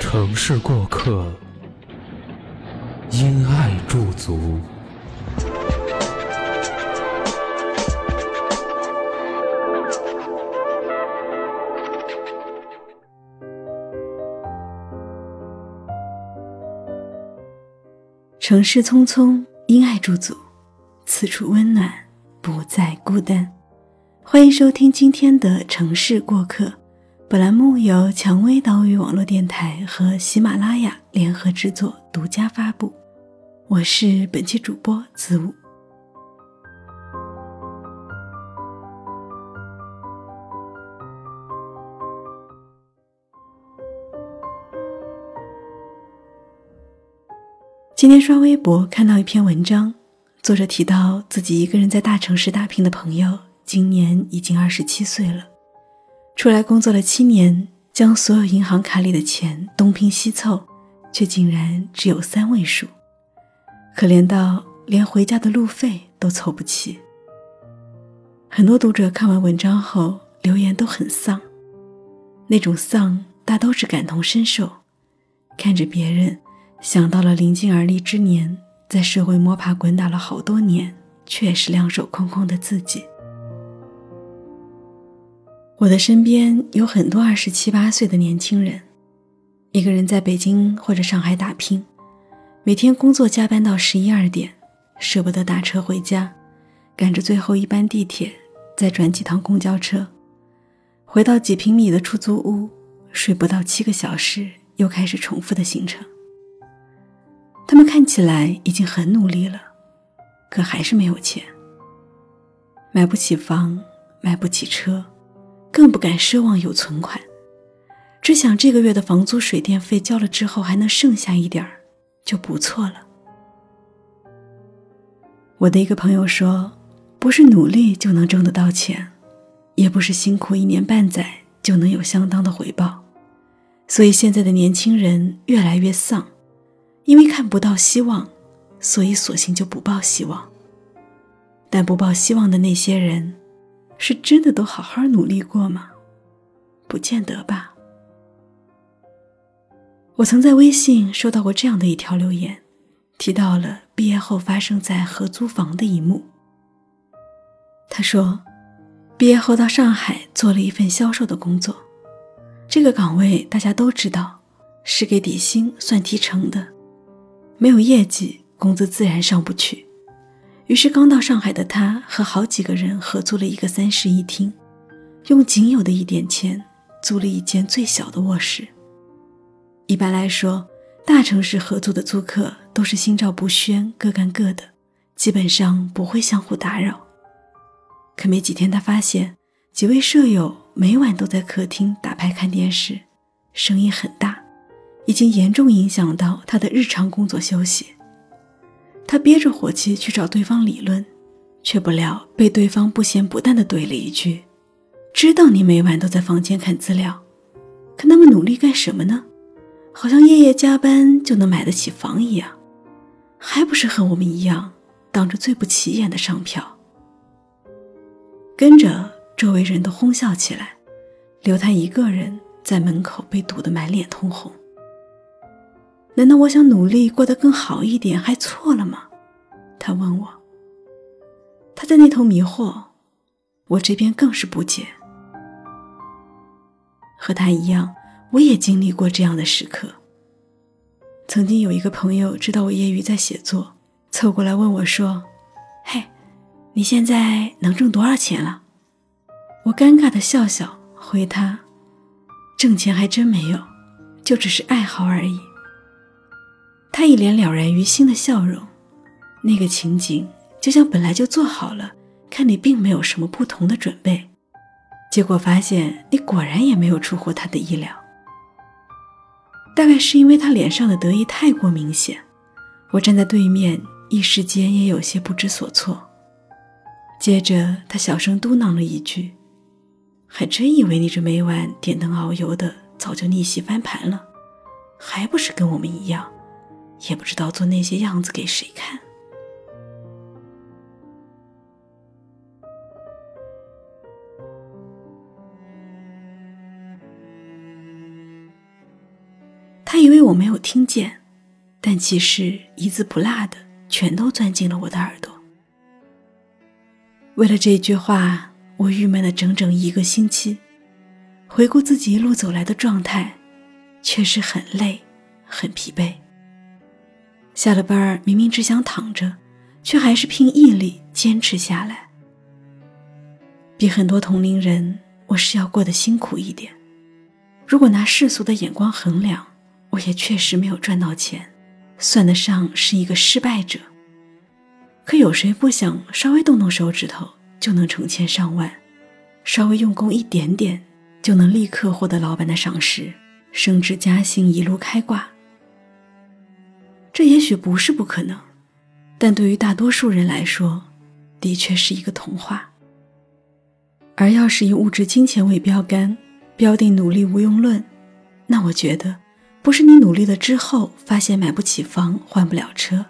城市过客，因爱驻足。城市匆匆，因爱驻足，此处温暖，不再孤单。欢迎收听今天的城市过客。本栏目由蔷薇岛屿网络电台和喜马拉雅联合制作，独家发布。我是本期主播子午。今天刷微博看到一篇文章，作者提到自己一个人在大城市打拼的朋友，今年已经二十七岁了。出来工作了七年，将所有银行卡里的钱东拼西凑，却竟然只有三位数，可怜到连回家的路费都凑不齐。很多读者看完文章后留言都很丧，那种丧大都是感同身受，看着别人，想到了临近而立之年，在社会摸爬滚打了好多年，却也是两手空空的自己。我的身边有很多二十七八岁的年轻人，一个人在北京或者上海打拼，每天工作加班到十一二点，舍不得打车回家，赶着最后一班地铁，再转几趟公交车，回到几平米的出租屋，睡不到七个小时，又开始重复的行程。他们看起来已经很努力了，可还是没有钱，买不起房，买不起车。更不敢奢望有存款，只想这个月的房租、水电费交了之后还能剩下一点儿，就不错了。我的一个朋友说：“不是努力就能挣得到钱，也不是辛苦一年半载就能有相当的回报。”所以现在的年轻人越来越丧，因为看不到希望，所以索性就不抱希望。但不抱希望的那些人。是真的都好好努力过吗？不见得吧。我曾在微信收到过这样的一条留言，提到了毕业后发生在合租房的一幕。他说，毕业后到上海做了一份销售的工作，这个岗位大家都知道是给底薪算提成的，没有业绩，工资自然上不去。于是，刚到上海的他和好几个人合租了一个三室一厅，用仅有的一点钱租了一间最小的卧室。一般来说，大城市合租的租客都是心照不宣，各干各的，基本上不会相互打扰。可没几天，他发现几位舍友每晚都在客厅打牌看电视，声音很大，已经严重影响到他的日常工作休息。他憋着火气去找对方理论，却不料被对方不咸不淡地怼了一句：“知道你每晚都在房间看资料，可那么努力干什么呢？好像夜夜加班就能买得起房一样，还不是和我们一样当着最不起眼的商票？”跟着周围人都哄笑起来，留他一个人在门口被堵得满脸通红。难道我想努力过得更好一点还错了吗？他问我。他在那头迷惑，我这边更是不解。和他一样，我也经历过这样的时刻。曾经有一个朋友知道我业余在写作，凑过来问我说：“嘿，你现在能挣多少钱了？”我尴尬的笑笑回他：“挣钱还真没有，就只是爱好而已。”他一脸了然于心的笑容，那个情景就像本来就做好了，看你并没有什么不同的准备，结果发现你果然也没有出乎他的意料。大概是因为他脸上的得意太过明显，我站在对面，一时间也有些不知所措。接着他小声嘟囔了一句：“还真以为你这每晚点灯熬油的早就逆袭翻盘了，还不是跟我们一样，也不知道做那些样子给谁看。”他以为我没有听见，但其实一字不落的全都钻进了我的耳朵。为了这句话，我郁闷了整整一个星期。回顾自己一路走来的状态，确实很累，很疲惫。下了班明明只想躺着，却还是拼毅力坚持下来。比很多同龄人，我是要过得辛苦一点。如果拿世俗的眼光衡量，我也确实没有赚到钱，算得上是一个失败者。可有谁不想稍微动动手指头就能成千上万，稍微用功一点点就能立刻获得老板的赏识，升职加薪，一路开挂？这也许不是不可能，但对于大多数人来说，的确是一个童话。而要是以物质金钱为标杆，标定努力无用论，那我觉得。不是你努力了之后发现买不起房、换不了车，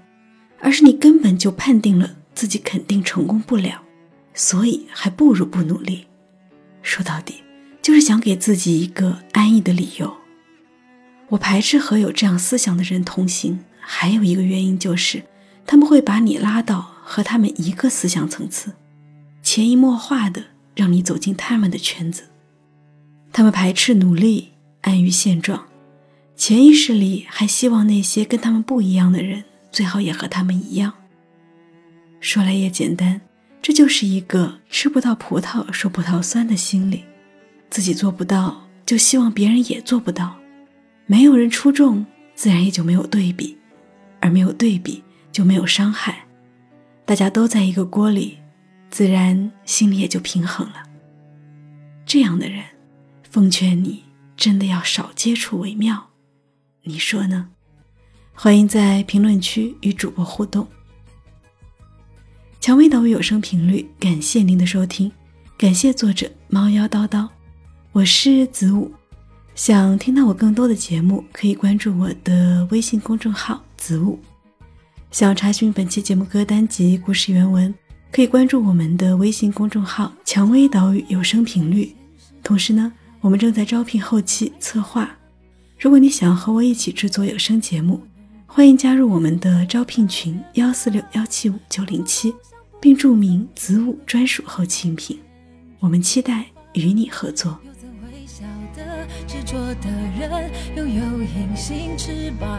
而是你根本就判定了自己肯定成功不了，所以还不如不努力。说到底，就是想给自己一个安逸的理由。我排斥和有这样思想的人同行，还有一个原因就是，他们会把你拉到和他们一个思想层次，潜移默化的让你走进他们的圈子。他们排斥努力，安于现状。潜意识里还希望那些跟他们不一样的人最好也和他们一样。说来也简单，这就是一个吃不到葡萄说葡萄酸的心理，自己做不到就希望别人也做不到，没有人出众，自然也就没有对比，而没有对比就没有伤害，大家都在一个锅里，自然心里也就平衡了。这样的人，奉劝你真的要少接触为妙。你说呢？欢迎在评论区与主播互动。蔷薇岛屿有声频率，感谢您的收听，感谢作者猫妖叨叨，我是子午。想听到我更多的节目，可以关注我的微信公众号子午。想要查询本期节目歌单及故事原文，可以关注我们的微信公众号蔷薇岛屿有声频率。同时呢，我们正在招聘后期策划。如果你想和我一起制作有声节目，欢迎加入我们的招聘群幺四六幺七五九零七，并注明子午专属后期音频。我们期待与你合作。把